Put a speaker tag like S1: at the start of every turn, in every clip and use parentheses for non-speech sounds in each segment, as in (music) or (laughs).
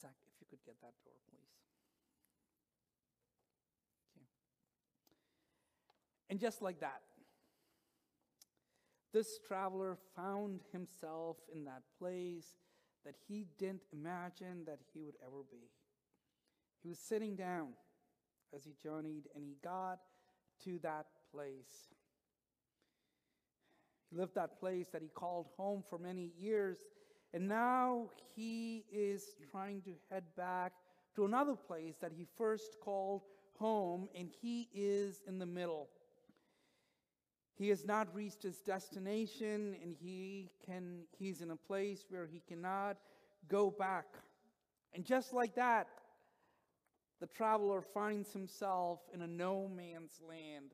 S1: Zach, if you could get that door, please. You. And just like that, this traveler found himself in that place that he didn't imagine that he would ever be. He was sitting down as he journeyed and he got to that place. He lived that place that he called home for many years, and now he is trying to head back to another place that he first called home, and he is in the middle. He has not reached his destination, and he can, he's in a place where he cannot go back. And just like that, the traveler finds himself in a no man's land.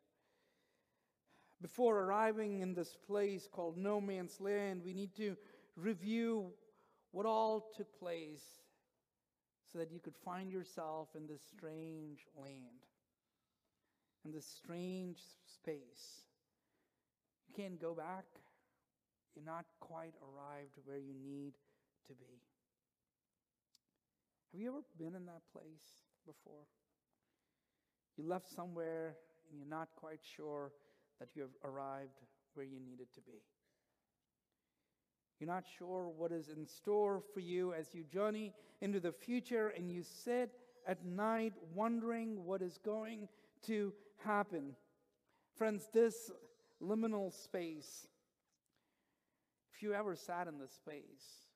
S1: Before arriving in this place called no man's land, we need to review what all took place so that you could find yourself in this strange land, in this strange space. You can't go back. You're not quite arrived where you need to be. Have you ever been in that place before? You left somewhere and you're not quite sure that you have arrived where you needed to be. You're not sure what is in store for you as you journey into the future and you sit at night wondering what is going to happen. Friends, this liminal space, if you ever sat in this space,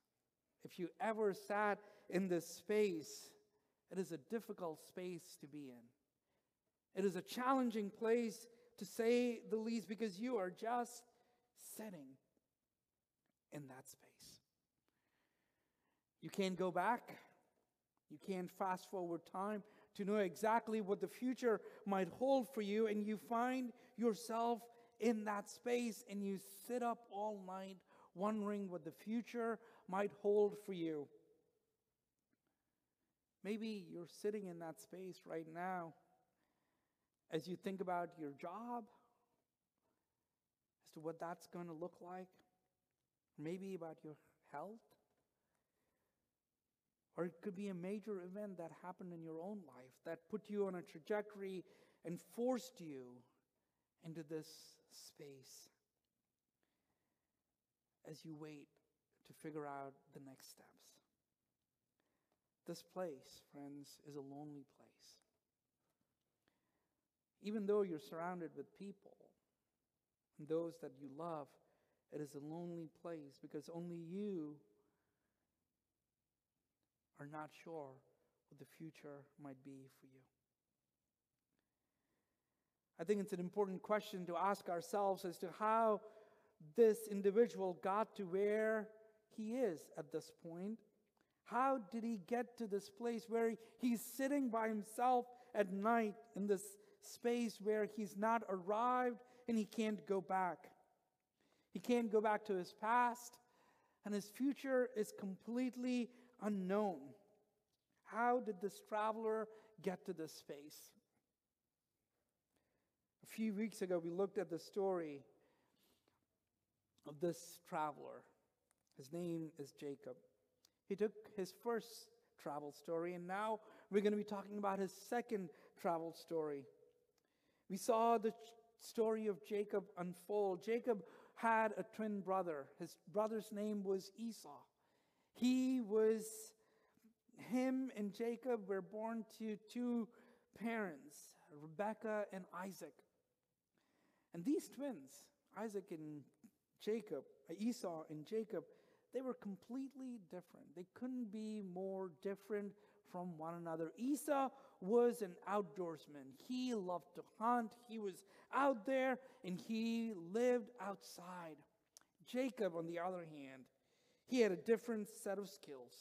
S1: if you ever sat in this space, it is a difficult space to be in. It is a challenging place to say the least because you are just sitting in that space. You can't go back. You can't fast forward time to know exactly what the future might hold for you, and you find yourself in that space and you sit up all night wondering what the future might hold for you. Maybe you're sitting in that space right now as you think about your job, as to what that's going to look like, maybe about your health. Or it could be a major event that happened in your own life that put you on a trajectory and forced you into this space as you wait to figure out the next steps. This place, friends, is a lonely place. Even though you're surrounded with people and those that you love, it is a lonely place because only you are not sure what the future might be for you. I think it's an important question to ask ourselves as to how this individual got to where he is at this point. How did he get to this place where he's sitting by himself at night in this space where he's not arrived and he can't go back? He can't go back to his past, and his future is completely unknown. How did this traveler get to this space? A few weeks ago, we looked at the story of this traveler. His name is Jacob. He took his first travel story, and now we're going to be talking about his second travel story. We saw the story of Jacob unfold. Jacob had a twin brother. His brother's name was Esau. He was, him and Jacob were born to two parents, Rebekah and Isaac. And these twins, Isaac and Jacob, uh, Esau and Jacob, they were completely different. They couldn't be more different from one another. Esau was an outdoorsman. He loved to hunt. He was out there and he lived outside. Jacob, on the other hand, he had a different set of skills.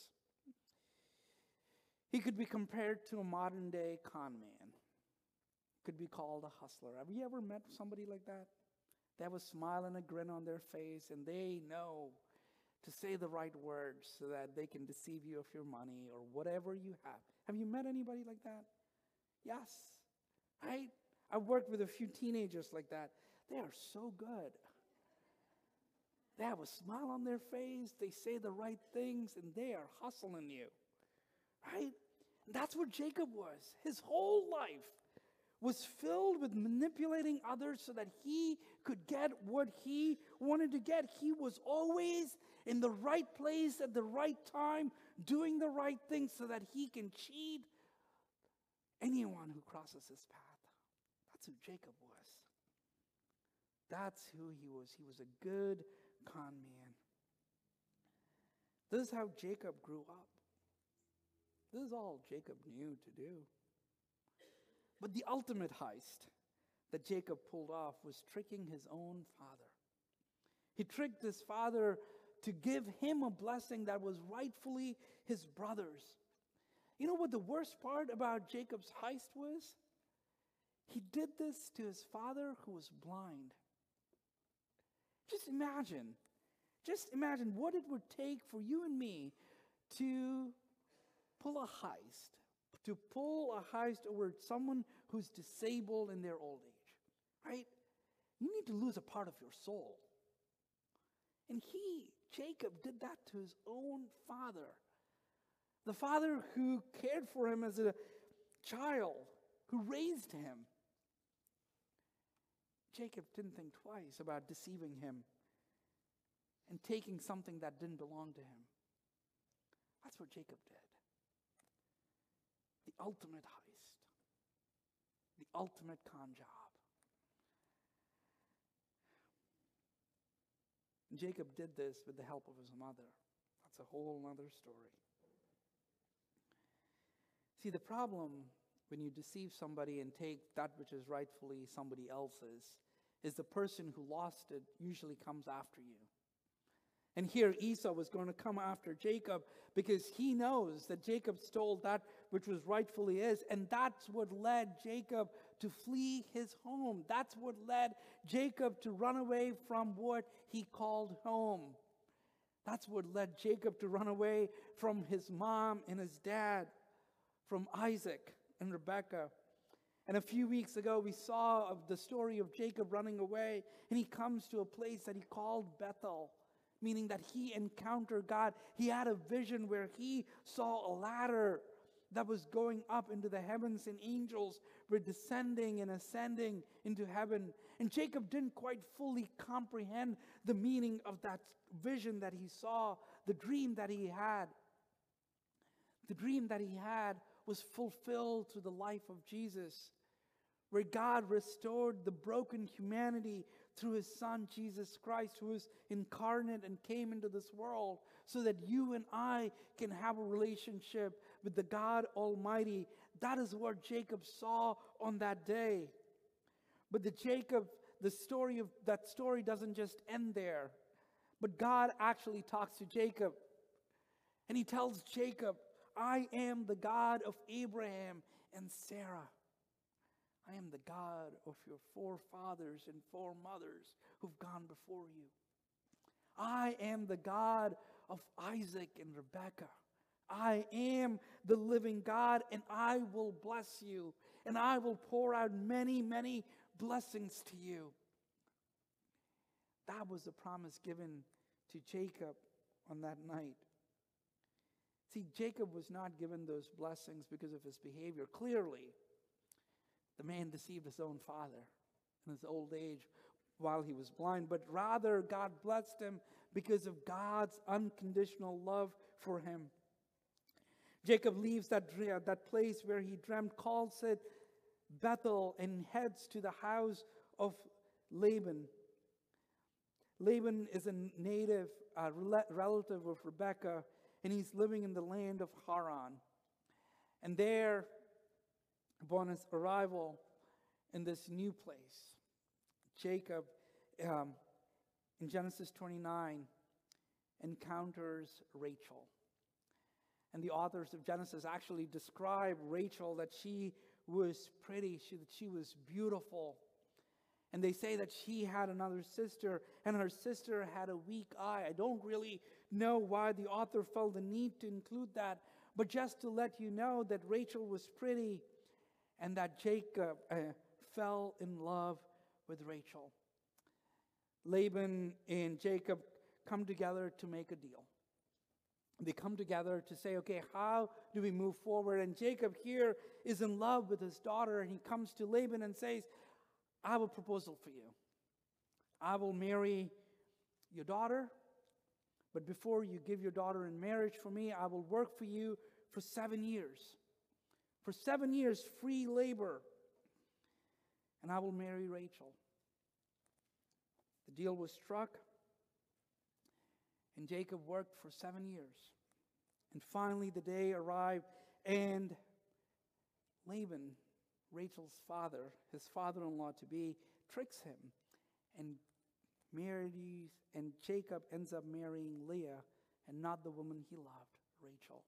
S1: He could be compared to a modern day con man could be called a hustler. Have you ever met somebody like that? They have a smile and a grin on their face, and they know to say the right words so that they can deceive you of your money or whatever you have. Have you met anybody like that? Yes. Right? I've worked with a few teenagers like that. They are so good. They have a smile on their face, they say the right things, and they are hustling you. right? That's what Jacob was. His whole life was filled with manipulating others so that he could get what he wanted to get. He was always in the right place at the right time, doing the right thing so that he can cheat anyone who crosses his path. That's who Jacob was. That's who he was. He was a good con man. This is how Jacob grew up. This is all Jacob knew to do. But the ultimate heist that Jacob pulled off was tricking his own father. He tricked his father to give him a blessing that was rightfully his brother's. You know what the worst part about Jacob's heist was? He did this to his father who was blind. Just imagine, just imagine what it would take for you and me to pull a heist, to pull a heist over someone who's disabled in their old age, right? You need to lose a part of your soul. And he, Jacob, did that to his own father. The father who cared for him as a child, who raised him. Jacob didn't think twice about deceiving him and taking something that didn't belong to him. That's what Jacob did. The ultimate heist, the ultimate con job. Jacob did this with the help of his mother. That's a whole other story. See, the problem when you deceive somebody and take that which is rightfully somebody else's is the person who lost it usually comes after you. And here Esau was going to come after Jacob because he knows that Jacob stole that which was rightfully his. And that's what led Jacob to flee his home. That's what led Jacob to run away from what he called home. That's what led Jacob to run away from his mom and his dad, from Isaac and Rebekah. And a few weeks ago, we saw of the story of Jacob running away, and he comes to a place that he called Bethel, meaning that he encountered God. He had a vision where he saw a ladder that was going up into the heavens, and angels were descending and ascending into heaven. And Jacob didn't quite fully comprehend the meaning of that vision that he saw, the dream that he had. The dream that he had was fulfilled through the life of Jesus, where God restored the broken humanity through his son Jesus Christ, who was incarnate and came into this world, so that you and I can have a relationship with the God Almighty. That is what Jacob saw on that day. But the Jacob, the story of that story doesn't just end there. But God actually talks to Jacob. And he tells Jacob, I am the God of Abraham and Sarah. I am the God of your forefathers and foremothers who've gone before you. I am the God of Isaac and Rebekah. I am the living God, and I will bless you, and I will pour out many, many blessings to you. That was the promise given to Jacob on that night. See, Jacob was not given those blessings because of his behavior. Clearly, the man deceived his own father in his old age while he was blind, but rather God blessed him because of God's unconditional love for him. Jacob leaves that, that place where he dreamt, calls it Bethel, and heads to the house of Laban. Laban is a native relative of Rebekah, and he's living in the land of Haran. And there, upon his arrival in this new place, Jacob, um, in Genesis 29, encounters Rachel. And the authors of Genesis actually describe Rachel that she was pretty, she, that she was beautiful. And they say that she had another sister, and her sister had a weak eye. I don't really know why the author felt the need to include that, but just to let you know that Rachel was pretty and that Jacob uh, fell in love with Rachel. Laban and Jacob come together to make a deal. they come together to say, okay, how do we move forward? And Jacob here is in love with his daughter, and he comes to Laban and says, I have a proposal for you. I will marry your daughter, but before you give your daughter in marriage for me, I will work for you for seven years. For seven years, free labor. And I will marry Rachel. The deal was struck, and Jacob worked for seven years. And finally, the day arrived, and Laban, Rachel's father, his father in law to be, tricks him and marries, and Jacob ends up marrying Leah and not the woman he loved, Rachel.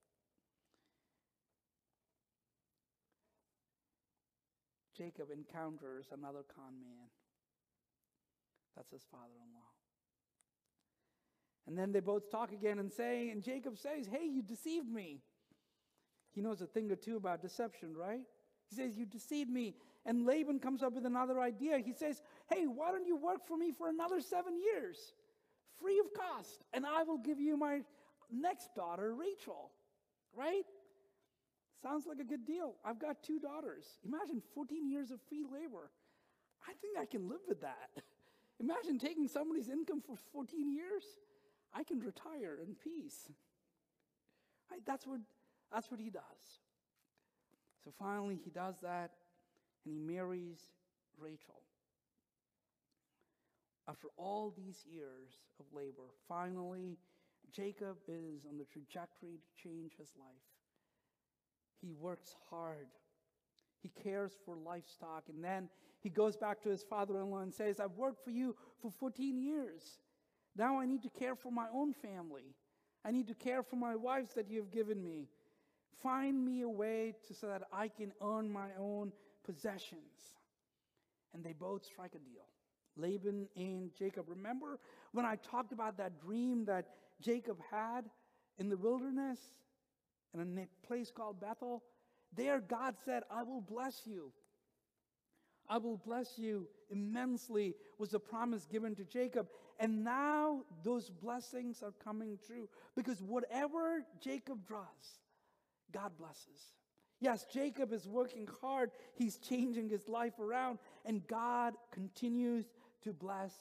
S1: Jacob encounters another con man. That's his father in law. And then they both talk again and say, and Jacob says, Hey, you deceived me. He knows a thing or two about deception, right? He says, You deceived me. And Laban comes up with another idea. He says, Hey, why don't you work for me for another seven years, free of cost, and I will give you my next daughter, Rachel, right? Sounds like a good deal. I've got two daughters. Imagine 14 years of free labor. I think I can live with that. (laughs) Imagine taking somebody's income for 14 years. I can retire in peace. Right? That's, what, that's what he does. So finally, he does that and he marries Rachel. After all these years of labor, finally, Jacob is on the trajectory to change his life. He works hard. He cares for livestock. And then he goes back to his father in law and says, I've worked for you for 14 years. Now I need to care for my own family. I need to care for my wives that you have given me. Find me a way to, so that I can earn my own possessions. And they both strike a deal. Laban and Jacob. Remember when I talked about that dream that Jacob had in the wilderness in a place called Bethel? There, God said, I will bless you. I will bless you immensely, was the promise given to Jacob. And now those blessings are coming true because whatever Jacob does, God blesses. Yes, Jacob is working hard, he's changing his life around, and God continues to bless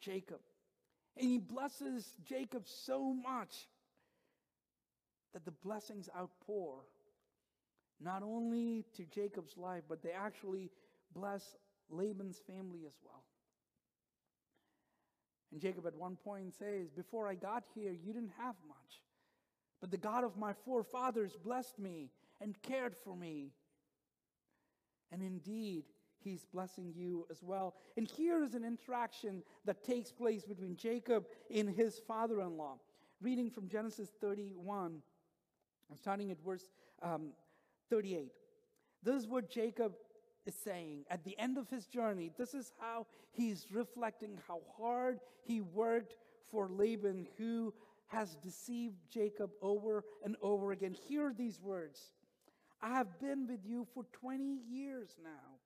S1: Jacob. And he blesses Jacob so much that the blessings outpour not only to Jacob's life, but they actually bless Laban's family as well. And Jacob at one point says, Before I got here, you didn't have much. But the God of my forefathers blessed me and cared for me. And indeed, he's blessing you as well. And here is an interaction that takes place between Jacob and his father in law. Reading from Genesis 31, starting at verse um, 38. This is what Jacob is saying at the end of his journey. This is how he's reflecting how hard he worked for Laban, who has deceived Jacob over and over again. Hear these words I have been with you for 20 years now.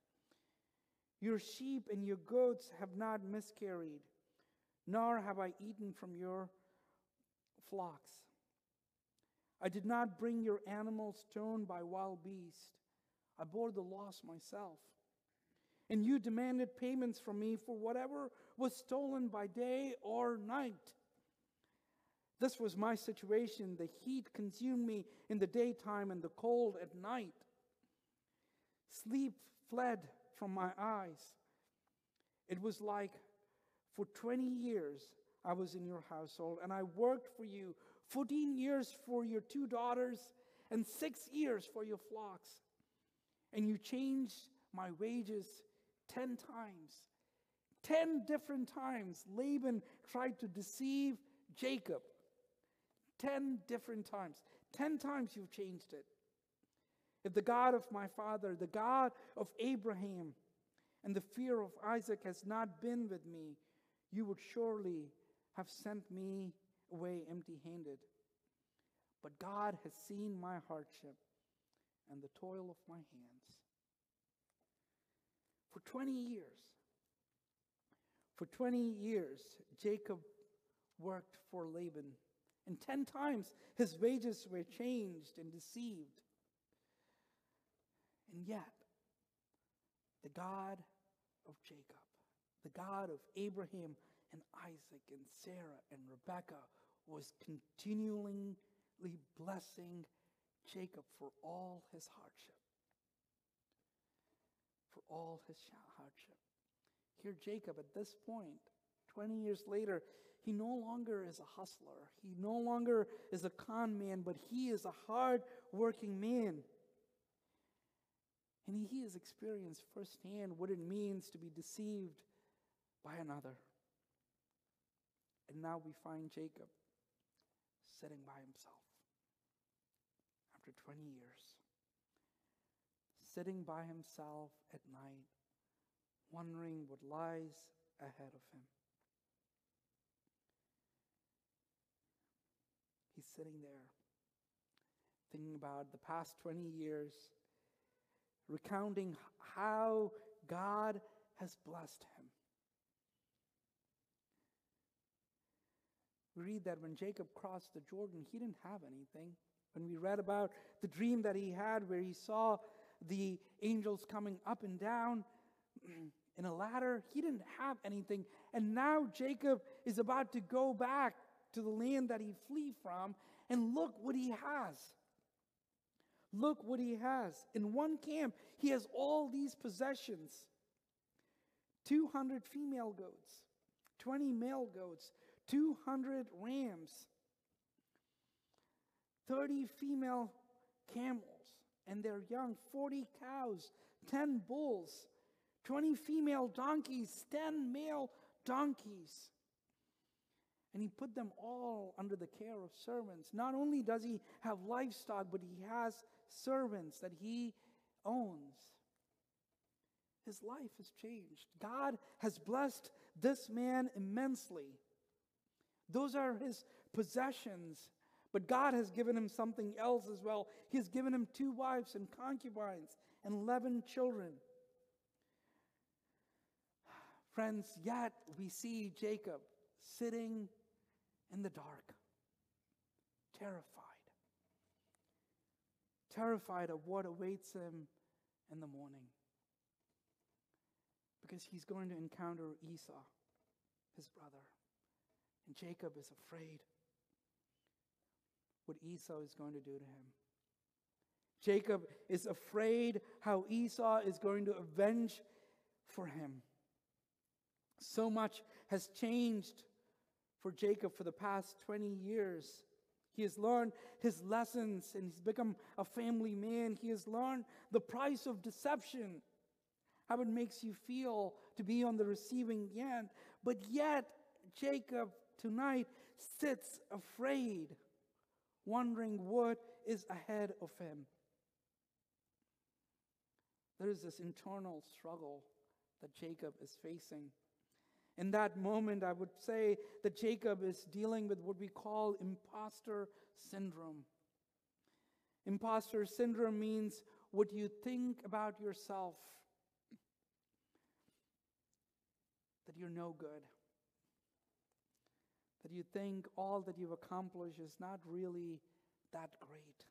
S1: Your sheep and your goats have not miscarried, nor have I eaten from your flocks. I did not bring your animals torn by wild beasts. I bore the loss myself. And you demanded payments from me for whatever was stolen by day or night. This was my situation. The heat consumed me in the daytime and the cold at night. Sleep fled from my eyes. It was like for 20 years I was in your household and I worked for you 14 years for your two daughters and six years for your flocks. And you changed my wages 10 times. 10 different times, Laban tried to deceive Jacob. 10 different times. 10 times you've changed it. If the God of my father, the God of Abraham, and the fear of Isaac has not been with me, you would surely have sent me away empty handed. But God has seen my hardship and the toil of my hands. For 20 years, for 20 years, Jacob worked for Laban And 10 times his wages were changed and deceived. And yet, the God of Jacob, the God of Abraham and Isaac and Sarah and Rebekah, was continually blessing Jacob for all his hardship. For all his hardship. Here, Jacob, at this point, 20 years later, he no longer is a hustler. He no longer is a con man, but he is a hard working man. And he has experienced firsthand what it means to be deceived by another. And now we find Jacob sitting by himself after 20 years, sitting by himself at night, wondering what lies ahead of him. He's sitting there thinking about the past 20 years, recounting how God has blessed him. Read that when Jacob crossed the Jordan, he didn't have anything. When we read about the dream that he had where he saw the angels coming up and down (clears throat) in a ladder, he didn't have anything. And now Jacob is about to go back to the land that he flee from and look what he has. Look what he has. In one camp, he has all these possessions 200 female goats, 20 male goats, 200 rams, 30 female camels and their young, 40 cows, 10 bulls, 20 female donkeys, 10 male donkeys. And he put them all under the care of servants. Not only does he have livestock, but he has servants that he owns. His life has changed. God has blessed this man immensely. Those are his possessions. But God has given him something else as well. He has given him two wives and concubines and 11 children. Friends, yet we see Jacob sitting in the dark, terrified. Terrified of what awaits him in the morning. Because he's going to encounter Esau, his brother. And Jacob is afraid what Esau is going to do to him. Jacob is afraid how Esau is going to avenge for him. So much has changed for Jacob for the past 20 years. He has learned his lessons and he's become a family man. He has learned the price of deception, how it makes you feel to be on the receiving end. But yet, Jacob tonight sits afraid, wondering what is ahead of him. There is this internal struggle that Jacob is facing. In that moment, I would say that Jacob is dealing with what we call imposter syndrome. Imposter syndrome means what you think about yourself, that you're no good that you think all that you've accomplished is not really that great.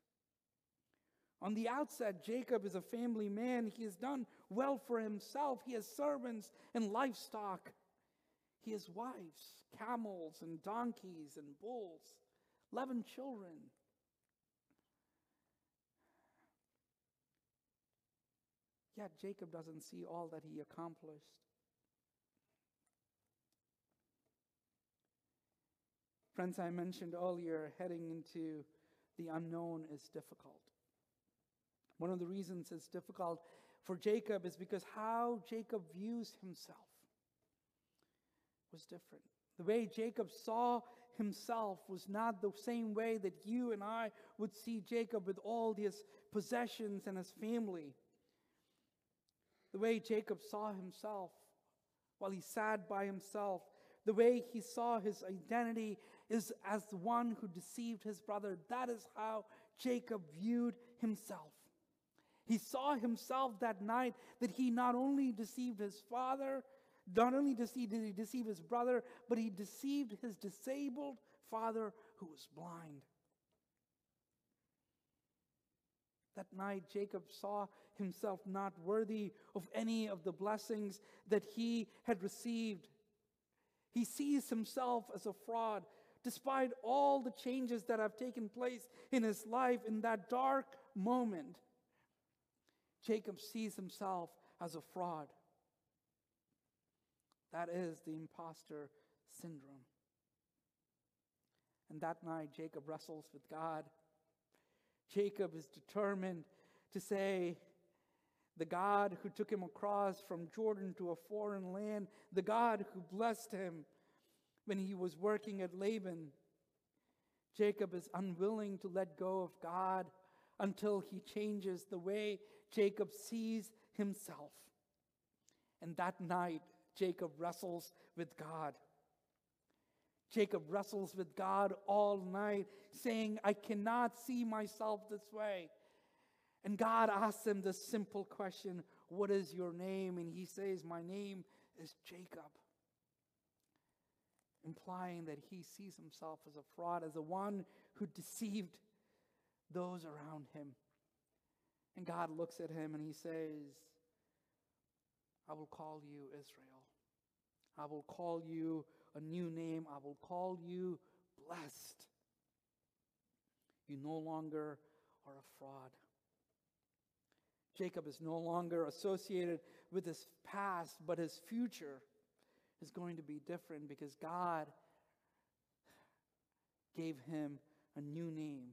S1: On the outset, Jacob is a family man. He has done well for himself. He has servants and livestock. He has wives, camels, and donkeys, and bulls, 11 children. Yet Jacob doesn't see all that he accomplished. Friends, I mentioned earlier, heading into the unknown is difficult. One of the reasons it's difficult for Jacob is because how Jacob views himself was different. The way Jacob saw himself was not the same way that you and I would see Jacob with all his possessions and his family. The way Jacob saw himself while he sat by himself, the way he saw his identity is as one who deceived his brother. That is how Jacob viewed himself. He saw himself that night that he not only deceived his father, not only deceived, did he deceive his brother, but he deceived his disabled father who was blind. That night, Jacob saw himself not worthy of any of the blessings that he had received. He sees himself as a fraud, despite all the changes that have taken place in his life in that dark moment. Jacob sees himself as a fraud. That is the imposter syndrome. And that night, Jacob wrestles with God. Jacob is determined to say, the God who took him across from Jordan to a foreign land, the God who blessed him when he was working at Laban. Jacob is unwilling to let go of God until he changes the way Jacob sees himself. And that night, Jacob wrestles with God. Jacob wrestles with God all night, saying, I cannot see myself this way. And God asks him the simple question, What is your name? And he says, My name is Jacob. Implying that he sees himself as a fraud, as the one who deceived those around him. And God looks at him and he says, I will call you Israel. I will call you a new name. I will call you blessed. You no longer are a fraud. Jacob is no longer associated with his past, but his future is going to be different because God gave him a new name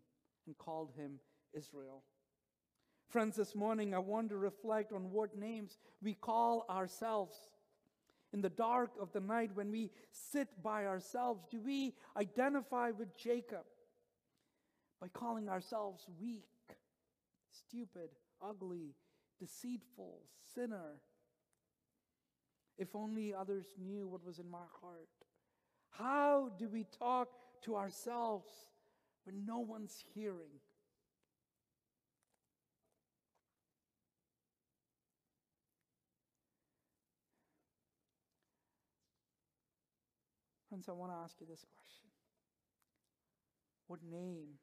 S1: and called him Israel. Friends, this morning I want to reflect on what names we call ourselves. In the dark of the night, when we sit by ourselves, do we identify with Jacob by calling ourselves weak, stupid, ugly, deceitful, sinner? If only others knew what was in my heart. How do we talk to ourselves when no one's hearing? Friends, I want to ask you this question What name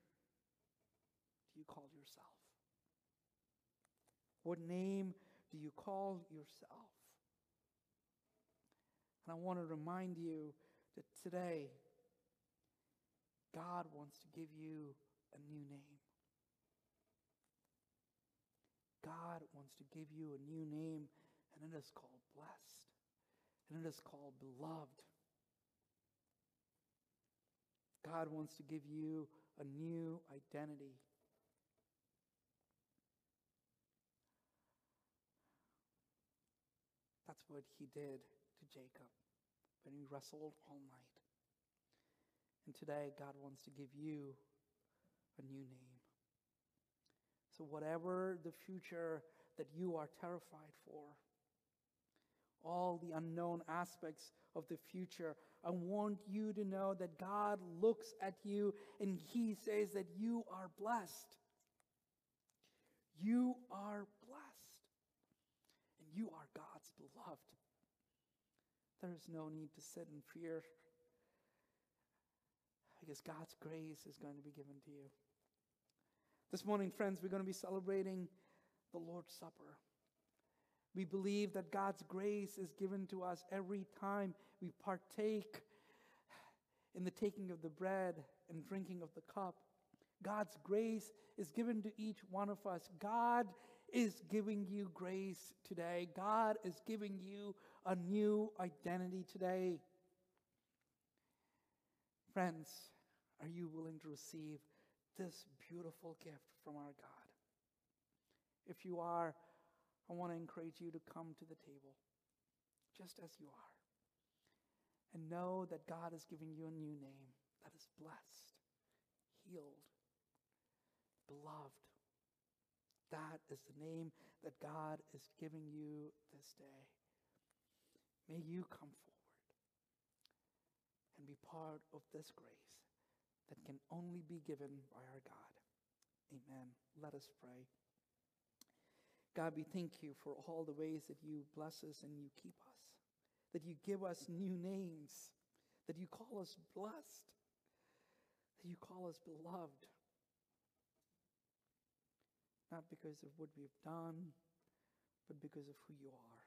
S1: do you call yourself? What name do you call yourself? And I want to remind you that today, God wants to give you a new name. God wants to give you a new name, and it is called blessed, and it is called beloved. God wants to give you a new identity. That's what he did to Jacob when he wrestled all night. And today, God wants to give you a new name. So, whatever the future that you are terrified for, all the unknown aspects of the future. I want you to know that God looks at you and He says that you are blessed. You are blessed. And you are God's beloved. There is no need to sit in fear because God's grace is going to be given to you. This morning, friends, we're going to be celebrating the Lord's Supper. We believe that God's grace is given to us every time we partake in the taking of the bread and drinking of the cup. God's grace is given to each one of us. God is giving you grace today. God is giving you a new identity today. Friends, are you willing to receive this beautiful gift from our God? If you are, I want to encourage you to come to the table just as you are. And know that God is giving you a new name that is blessed, healed, beloved. That is the name that God is giving you this day. May you come forward and be part of this grace that can only be given by our God. Amen. Let us pray. God, we thank you for all the ways that you bless us and you keep us, that you give us new names, that you call us blessed, that you call us beloved. Not because of what we've done, but because of who you are.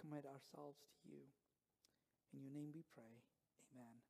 S1: Commit ourselves to you. In your name we pray. Amen.